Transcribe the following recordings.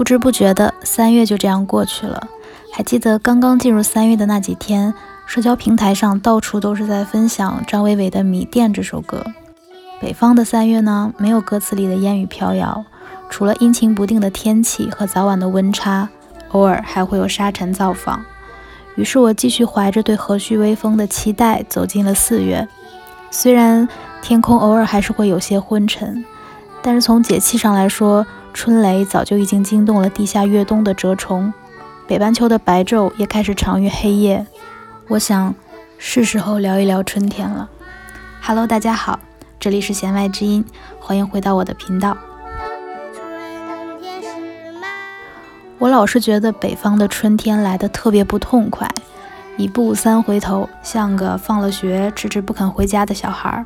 不知不觉的三月就这样过去了。还记得刚刚进入三月的那几天，社交平台上到处都是在分享张伟伟的《米店》这首歌。北方的三月呢，没有歌词里的烟雨飘摇，除了阴晴不定的天气和早晚的温差，偶尔还会有沙尘造访。于是我继续怀着对和煦微风的期待走进了四月。虽然天空偶尔还是会有些昏沉，但是从节气上来说，春雷早就已经惊动了地下越冬的蛰虫，北半球的白昼也开始长于黑夜。我想，是时候聊一聊春天了。Hello，大家好。这里是弦外之音，欢迎回到我的频道。我老是觉得北方的春天来的特别不痛快，一步三回头，像个放了学迟迟不肯回家的小孩。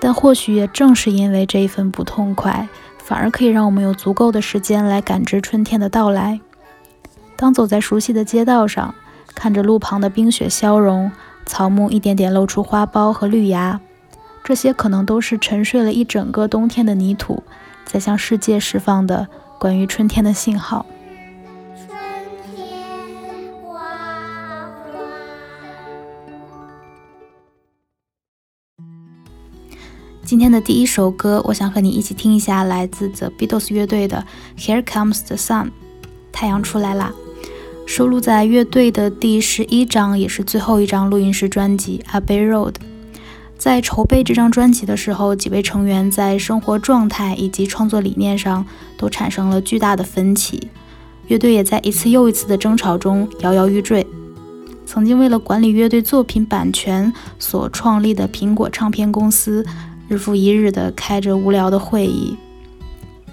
但或许也正是因为这一份不痛快，反而可以让我们有足够的时间来感知春天的到来。当走在熟悉的街道上，看着路旁的冰雪消融，草木一点点露出花苞和绿芽。这些可能都是沉睡了一整个冬天的泥土，在向世界释放的关于春天的信号。今天的第一首歌，我想和你一起听一下，来自 The Beatles 乐队的《Here Comes the Sun》，太阳出来啦，收录在乐队的第十一张，也是最后一张录音室专辑《Abbey Road》。在筹备这张专辑的时候，几位成员在生活状态以及创作理念上都产生了巨大的分歧，乐队也在一次又一次的争吵中摇摇欲坠。曾经为了管理乐队作品版权所创立的苹果唱片公司，日复一日地开着无聊的会议，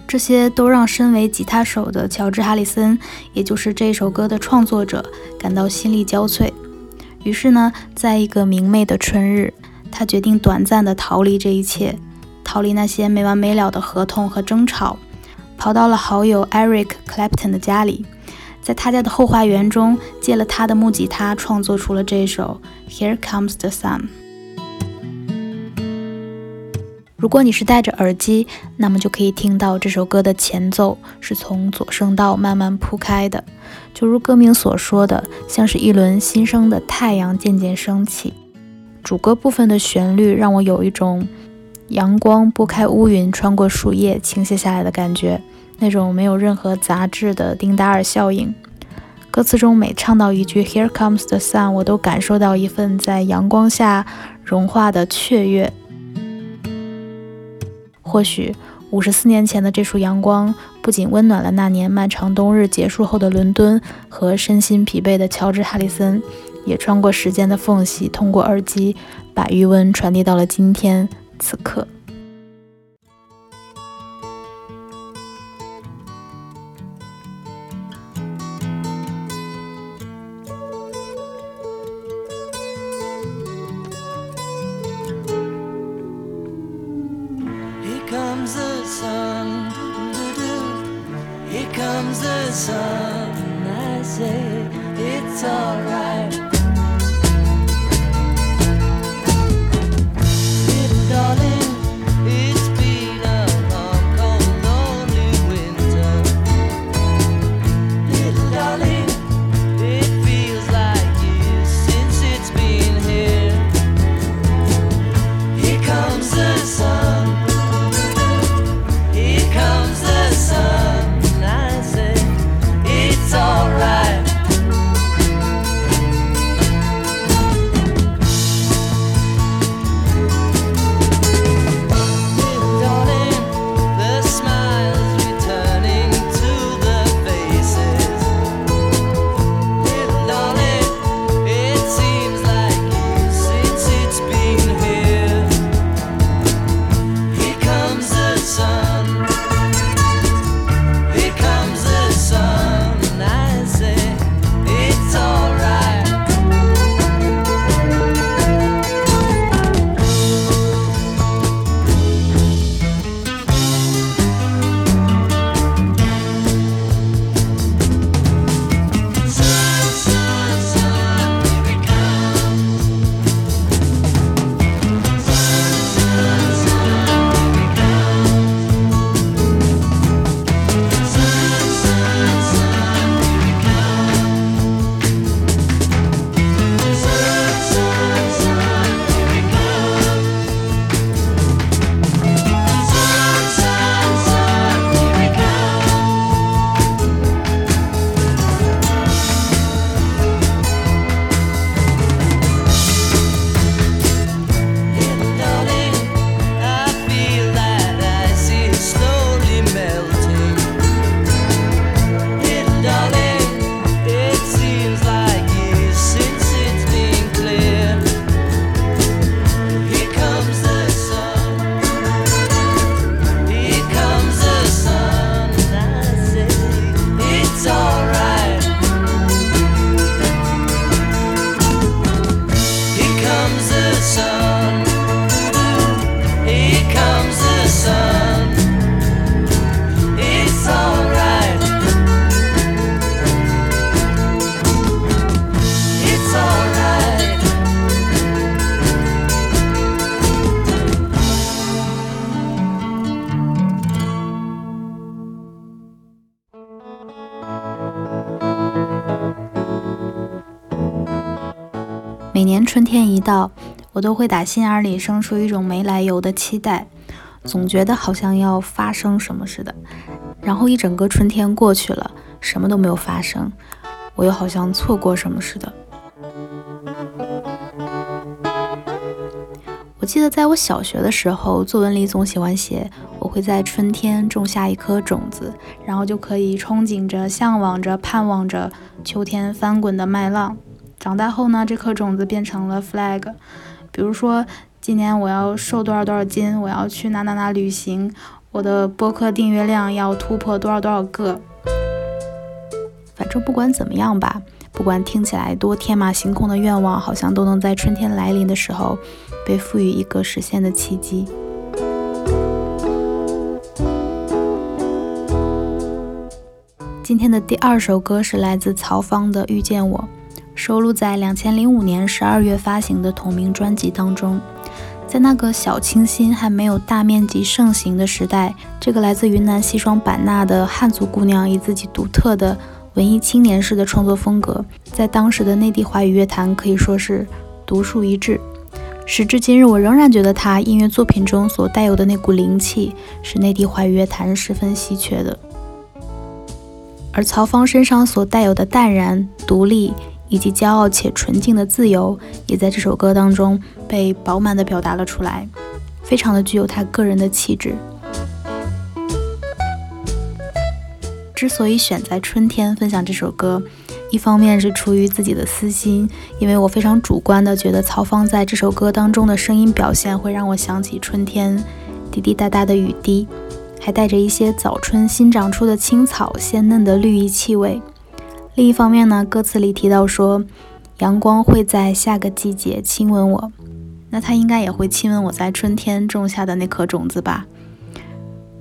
这些都让身为吉他手的乔治·哈里森，也就是这首歌的创作者，感到心力交瘁。于是呢，在一个明媚的春日。他决定短暂的逃离这一切，逃离那些没完没了的合同和争吵，跑到了好友 Eric Clapton 的家里，在他家的后花园中借了他的木吉他，创作出了这首《Here Comes the Sun》。如果你是戴着耳机，那么就可以听到这首歌的前奏是从左声道慢慢铺开的，就如歌名所说的，像是一轮新生的太阳渐渐升起。主歌部分的旋律让我有一种阳光拨开乌云，穿过树叶倾泻下来的感觉，那种没有任何杂质的丁达尔效应。歌词中每唱到一句 “Here comes the sun”，我都感受到一份在阳光下融化的雀跃。或许五十四年前的这束阳光，不仅温暖了那年漫长冬日结束后的伦敦和身心疲惫的乔治·哈里森。也穿过时间的缝隙，通过耳机，把余温传递到了今天此刻。我都会打心眼里生出一种没来由的期待，总觉得好像要发生什么似的。然后一整个春天过去了，什么都没有发生，我又好像错过什么似的。我记得在我小学的时候，作文里总喜欢写我会在春天种下一颗种子，然后就可以憧憬着、向往着、盼望着秋天翻滚的麦浪。长大后呢，这颗种子变成了 flag，比如说今年我要瘦多少多少斤，我要去哪哪哪旅行，我的播客订阅量要突破多少多少个。反正不管怎么样吧，不管听起来多天马行空的愿望，好像都能在春天来临的时候被赋予一个实现的契机。今天的第二首歌是来自曹芳的《遇见我》。收录在两千零五年十二月发行的同名专辑当中。在那个小清新还没有大面积盛行的时代，这个来自云南西双版纳的汉族姑娘，以自己独特的文艺青年式的创作风格，在当时的内地华语乐坛可以说是独树一帜。时至今日，我仍然觉得她音乐作品中所带有的那股灵气，是内地华语乐坛十分稀缺的。而曹芳身上所带有的淡然、独立。以及骄傲且纯净的自由，也在这首歌当中被饱满的表达了出来，非常的具有他个人的气质。之所以选在春天分享这首歌，一方面是出于自己的私心，因为我非常主观的觉得曹芳在这首歌当中的声音表现会让我想起春天滴滴答答的雨滴，还带着一些早春新长出的青草鲜嫩的绿意气味。另一方面呢，歌词里提到说，阳光会在下个季节亲吻我，那它应该也会亲吻我在春天种下的那颗种子吧？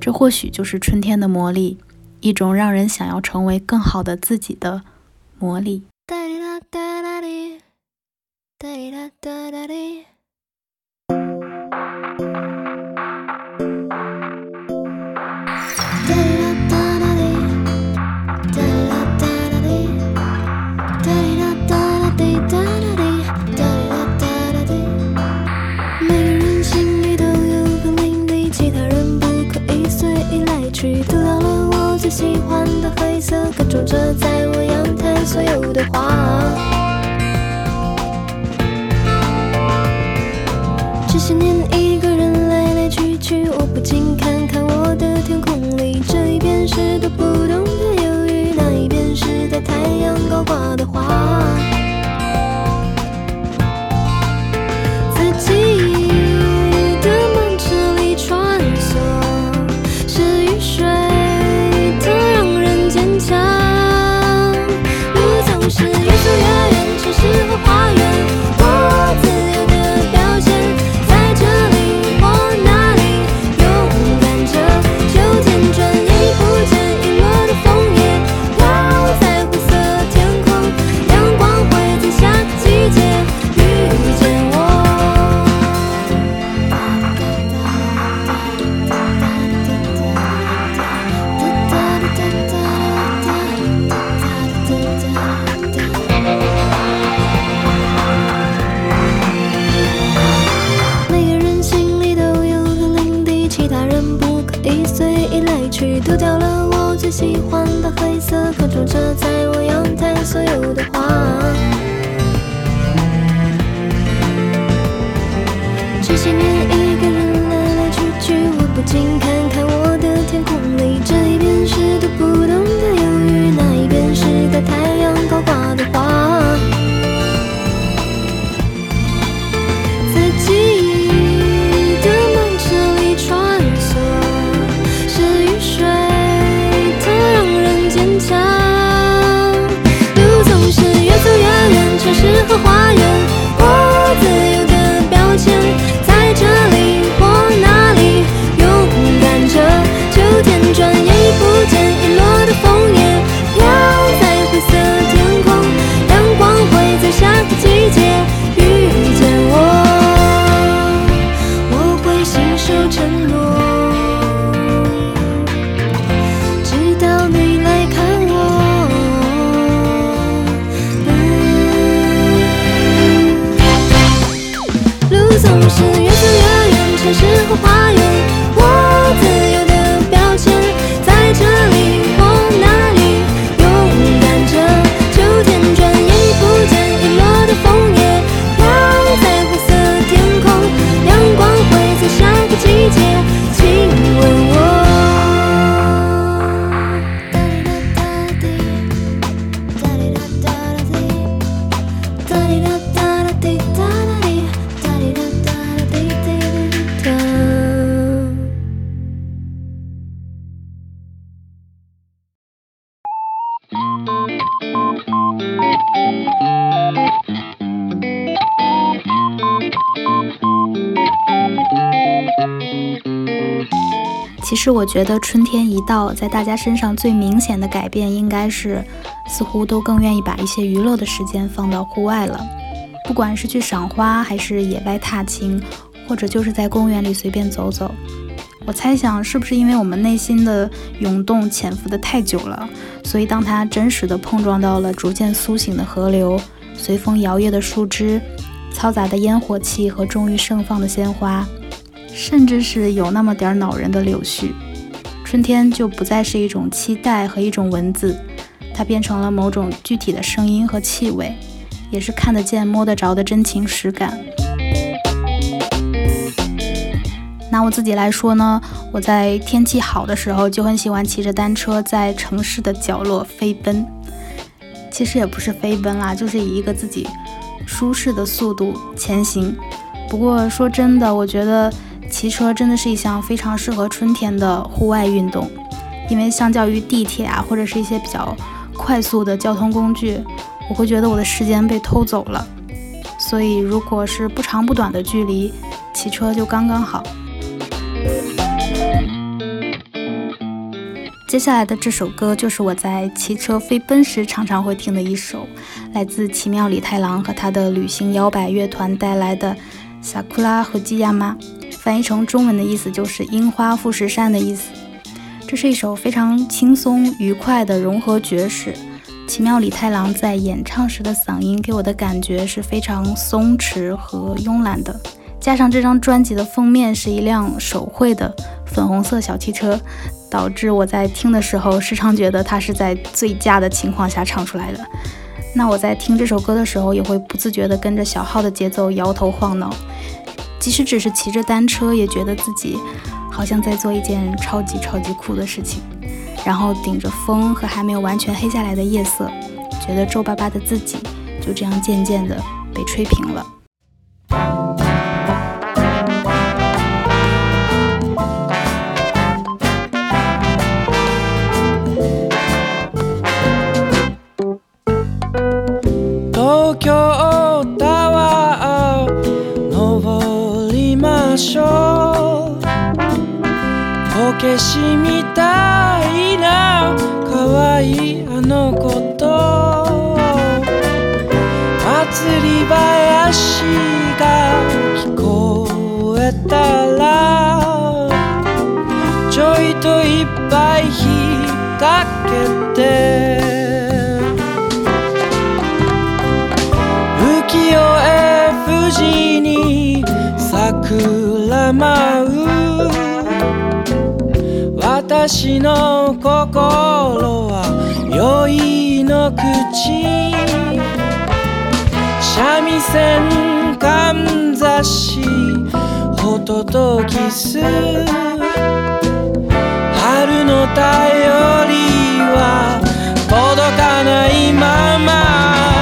这或许就是春天的魔力，一种让人想要成为更好的自己的魔力。喜所有的话。这些年一个人来来去去，我不禁看看我的天空里，这一边是读不实我觉得春天一到，在大家身上最明显的改变，应该是似乎都更愿意把一些娱乐的时间放到户外了。不管是去赏花，还是野外踏青，或者就是在公园里随便走走。我猜想，是不是因为我们内心的涌动潜伏的太久了，所以当它真实的碰撞到了逐渐苏醒的河流、随风摇曳的树枝、嘈杂的烟火气和终于盛放的鲜花，甚至是有那么点恼人的柳絮，春天就不再是一种期待和一种文字，它变成了某种具体的声音和气味，也是看得见、摸得着的真情实感。拿我自己来说呢，我在天气好的时候就很喜欢骑着单车在城市的角落飞奔。其实也不是飞奔啦，就是以一个自己舒适的速度前行。不过说真的，我觉得骑车真的是一项非常适合春天的户外运动，因为相较于地铁啊，或者是一些比较快速的交通工具，我会觉得我的时间被偷走了。所以如果是不长不短的距离，骑车就刚刚好。接下来的这首歌就是我在骑车飞奔时常常会听的一首，来自奇妙李太郎和他的旅行摇摆乐团带来的《Sakura 和基亚妈》，翻译成中文的意思就是“樱花富士山”的意思。这是一首非常轻松愉快的融合爵士。奇妙李太郎在演唱时的嗓音给我的感觉是非常松弛和慵懒的，加上这张专辑的封面是一辆手绘的粉红色小汽车，导致我在听的时候时常觉得它是在最佳的情况下唱出来的。那我在听这首歌的时候，也会不自觉地跟着小号的节奏摇头晃脑，即使只是骑着单车，也觉得自己好像在做一件超级超级酷的事情。然后顶着风和还没有完全黑下来的夜色，觉得皱巴巴的自己就这样渐渐的被吹平了。東京ましょうこけしみたいな可愛いあの子と。祭り林が聞こえたらちょいといっぱい引っ掛けて。桜舞う私の心は酔いの口三味線かんざしホトトギス春の便りは届かないまま。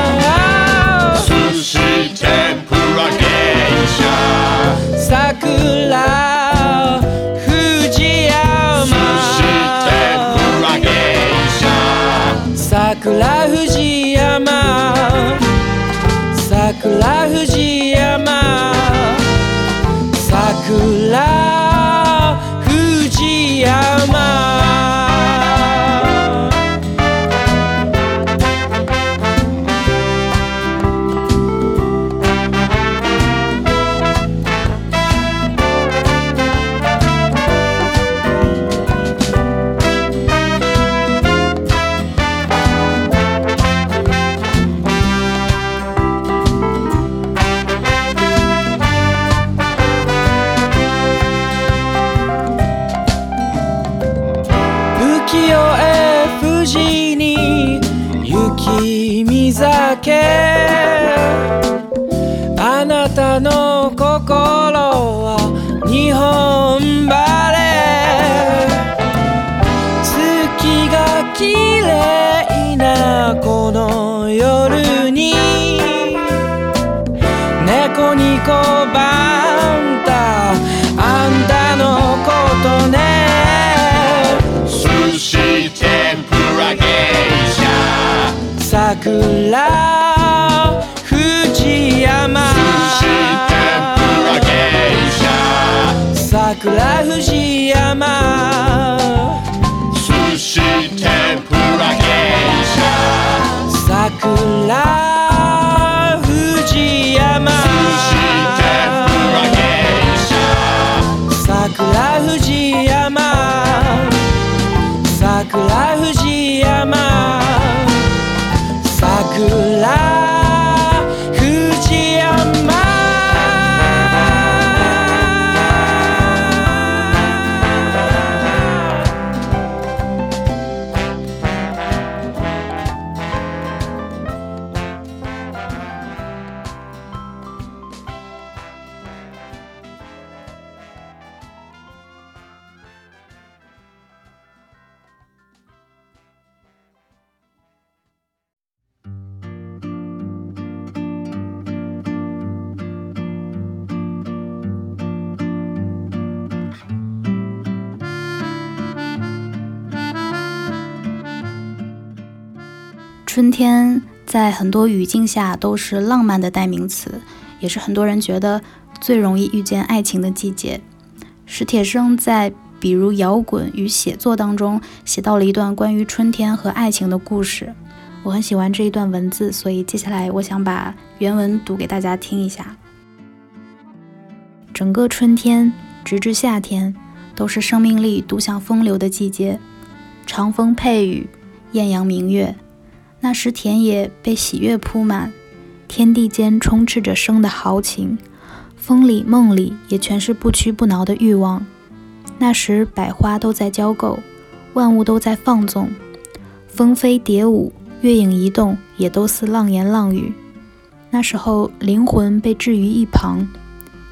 酒。あなたの心は日本バレー月が綺麗なこの夜に。猫にこ桜藤山。桜藤山。寿司天ぷら芸者桜藤山。桜藤山。桜藤山。春天在很多语境下都是浪漫的代名词，也是很多人觉得最容易遇见爱情的季节。史铁生在比如摇滚与写作当中写到了一段关于春天和爱情的故事，我很喜欢这一段文字，所以接下来我想把原文读给大家听一下。整个春天，直至夏天，都是生命力独享风流的季节，长风配雨，艳阳明月。那时田野被喜悦铺满，天地间充斥着生的豪情，风里梦里也全是不屈不挠的欲望。那时百花都在交媾，万物都在放纵，蜂飞蝶舞，月影移动，也都似浪言浪语。那时候灵魂被置于一旁，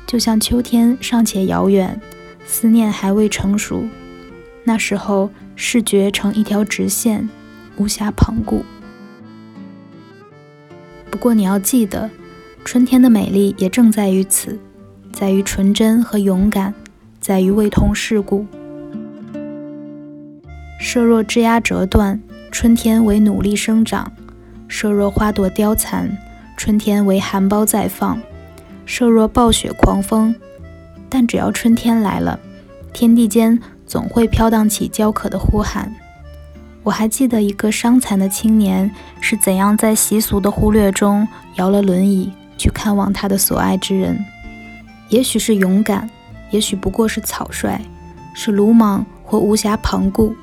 就像秋天尚且遥远，思念还未成熟。那时候视觉成一条直线，无暇旁顾。不过你要记得，春天的美丽也正在于此，在于纯真和勇敢，在于味同世故。设若枝桠折断，春天为努力生长；设若花朵凋残，春天为含苞再放；设若暴雪狂风，但只要春天来了，天地间总会飘荡起焦渴的呼喊。我还记得一个伤残的青年是怎样在习俗的忽略中摇了轮椅去看望他的所爱之人。也许是勇敢，也许不过是草率，是鲁莽或无暇旁顾。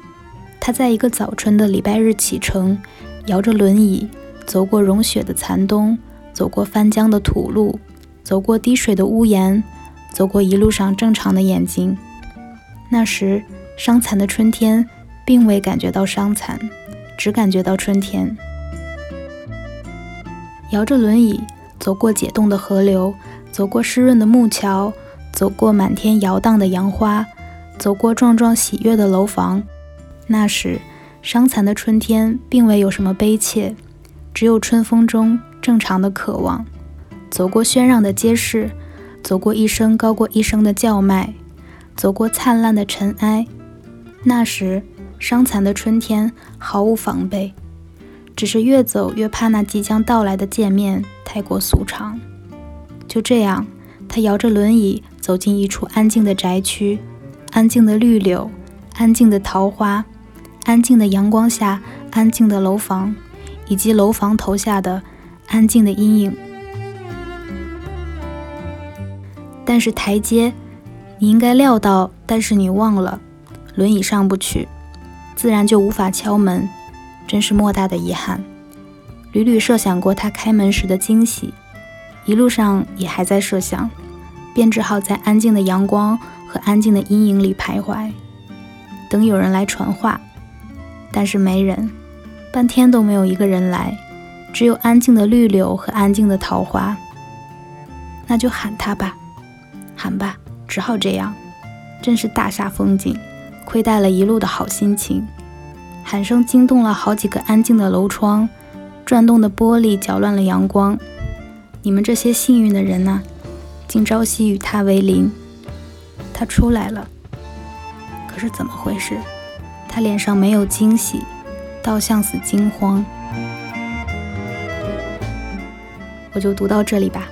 他在一个早春的礼拜日启程，摇着轮椅走过融雪的残冬，走过翻江的土路，走过滴水的屋檐，走过一路上正常的眼睛。那时，伤残的春天。并未感觉到伤残，只感觉到春天。摇着轮椅走过解冻的河流，走过湿润的木桥，走过满天摇荡的杨花，走过幢幢喜悦的楼房。那时，伤残的春天并未有什么悲切，只有春风中正常的渴望。走过喧嚷的街市，走过一声高过一声的叫卖，走过灿烂的尘埃。那时。伤残的春天毫无防备，只是越走越怕那即将到来的见面太过俗常。就这样，他摇着轮椅走进一处安静的宅区，安静的绿柳，安静的桃花，安静的阳光下，安静的楼房，以及楼房头下的安静的阴影。但是台阶，你应该料到，但是你忘了，轮椅上不去。自然就无法敲门，真是莫大的遗憾。屡屡设想过他开门时的惊喜，一路上也还在设想，便只好在安静的阳光和安静的阴影里徘徊，等有人来传话。但是没人，半天都没有一个人来，只有安静的绿柳和安静的桃花。那就喊他吧，喊吧，只好这样。真是大煞风景，亏待了一路的好心情。喊声惊动了好几个安静的楼窗，转动的玻璃搅乱了阳光。你们这些幸运的人呐，竟朝夕与他为邻。他出来了，可是怎么回事？他脸上没有惊喜，倒像似惊慌。我就读到这里吧。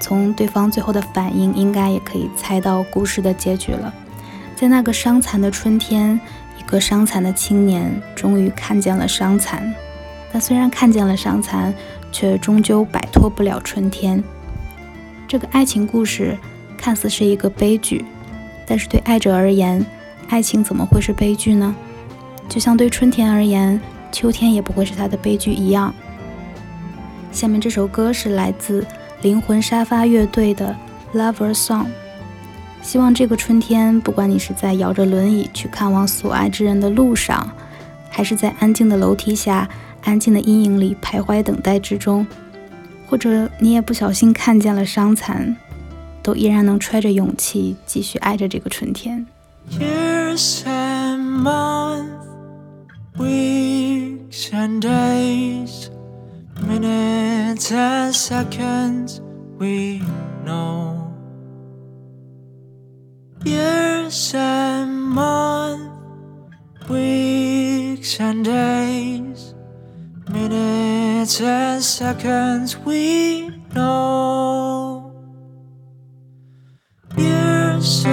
从对方最后的反应，应该也可以猜到故事的结局了。在那个伤残的春天，一个伤残的青年终于看见了伤残，但虽然看见了伤残，却终究摆脱不了春天。这个爱情故事看似是一个悲剧，但是对爱者而言，爱情怎么会是悲剧呢？就像对春天而言，秋天也不会是他的悲剧一样。下面这首歌是来自。灵魂沙发乐队的《Lover Song》，希望这个春天，不管你是在摇着轮椅去看望所爱之人的路上，还是在安静的楼梯下、安静的阴影里徘徊等待之中，或者你也不小心看见了伤残，都依然能揣着勇气继续爱着这个春天。Years and months, weeks and days. minutes and seconds we know years and months weeks and days minutes and seconds we know. Years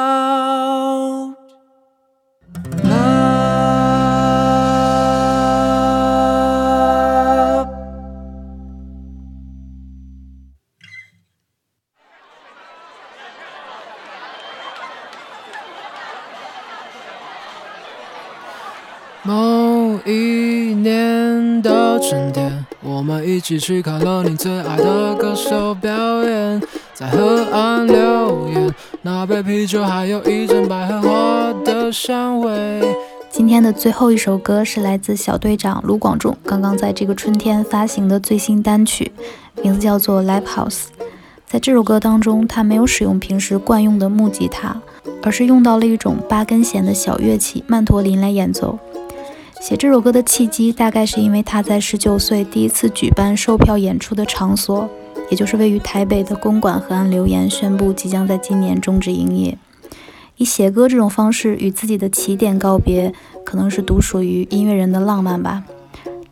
啊啊。某一年的春天，我们一起去看了你最爱的歌手表演，在河岸留言。那杯啤酒还有一阵百合花的香味。今天的最后一首歌是来自小队长卢广仲刚刚在这个春天发行的最新单曲，名字叫做《Live House》。在这首歌当中，他没有使用平时惯用的木吉他，而是用到了一种八根弦的小乐器曼陀林来演奏。写这首歌的契机，大概是因为他在十九岁第一次举办售票演出的场所，也就是位于台北的公馆河岸留言，宣布即将在今年终止营业。以写歌这种方式与自己的起点告别，可能是独属于音乐人的浪漫吧。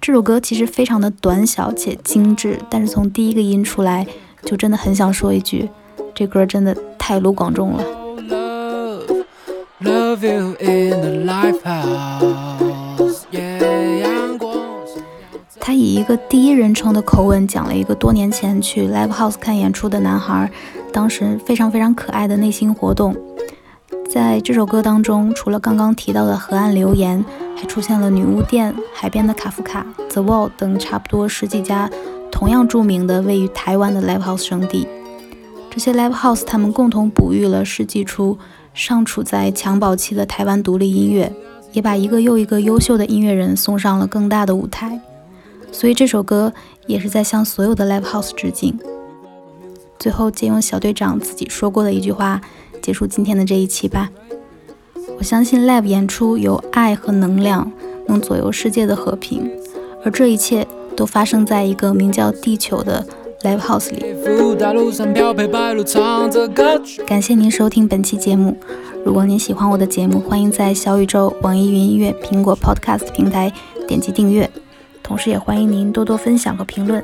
这首歌其实非常的短小且精致，但是从第一个音出来，就真的很想说一句：这歌真的太卢广仲了。Love, love you in the 以一个第一人称的口吻讲了一个多年前去 live house 看演出的男孩，当时非常非常可爱的内心活动。在这首歌当中，除了刚刚提到的河岸留言，还出现了女巫店、海边的卡夫卡、The Wall 等差不多十几家同样著名的位于台湾的 live house 圣地。这些 live house 他们共同哺育了世纪初尚处在襁褓期的台湾独立音乐，也把一个又一个优秀的音乐人送上了更大的舞台。所以这首歌也是在向所有的 live house 致敬。最后，借用小队长自己说过的一句话，结束今天的这一期吧。我相信 live 演出有爱和能量，能左右世界的和平，而这一切都发生在一个名叫地球的 live house 里。感谢您收听本期节目。如果您喜欢我的节目，欢迎在小宇宙、网易云音乐、苹果 Podcast 平台点击订阅，同时也欢迎您多多分享和评论。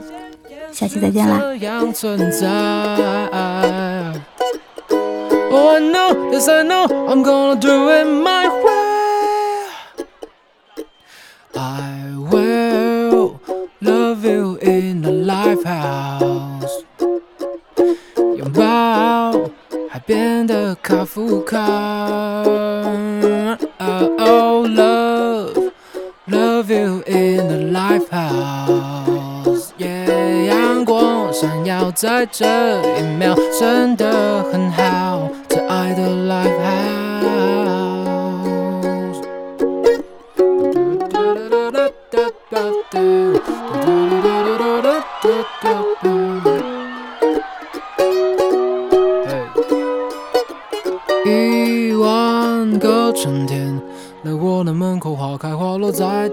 下期再见啦！这样存在。Oh, I know, yes, I know, I'm gonna do it my way. I will love you in the lifehouse. 拥抱海边的卡夫卡。Oh, love, love you in the lifehouse. Yeah，阳光闪耀在这一秒，真的很好。这爱的 lifehouse。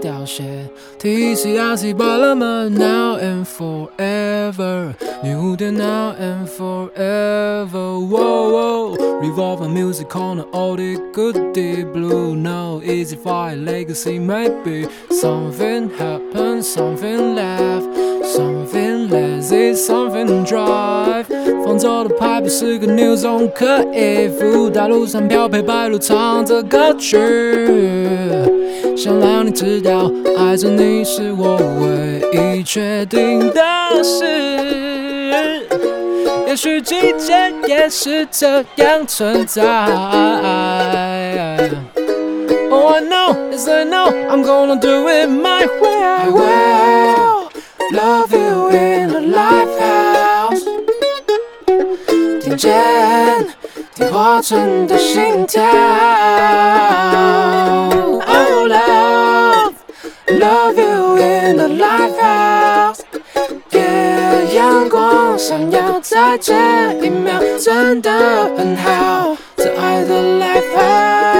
凋谢。TCRC 把了门，now and forever。女巫店 now and forever。Whoa, whoa. Revolve music on the oldie goodie blue. No easy fight, legacy maybe. Something happened, something left. Something lazy, something drive。放走的牌不是个 new zone 可以附，大路上漂配白鹭唱着歌曲， 想让你知道，爱着你是我唯一确定的事。也许季节也是这样存在。Oh, I know, yes, I know, I'm gonna do it my way. I will love you in the lifehouse. 听见化成的心跳。Oh, love, love you in the lifehouse. Yeah，阳光闪耀在这一秒，真的很好。这爱的 lifehouse。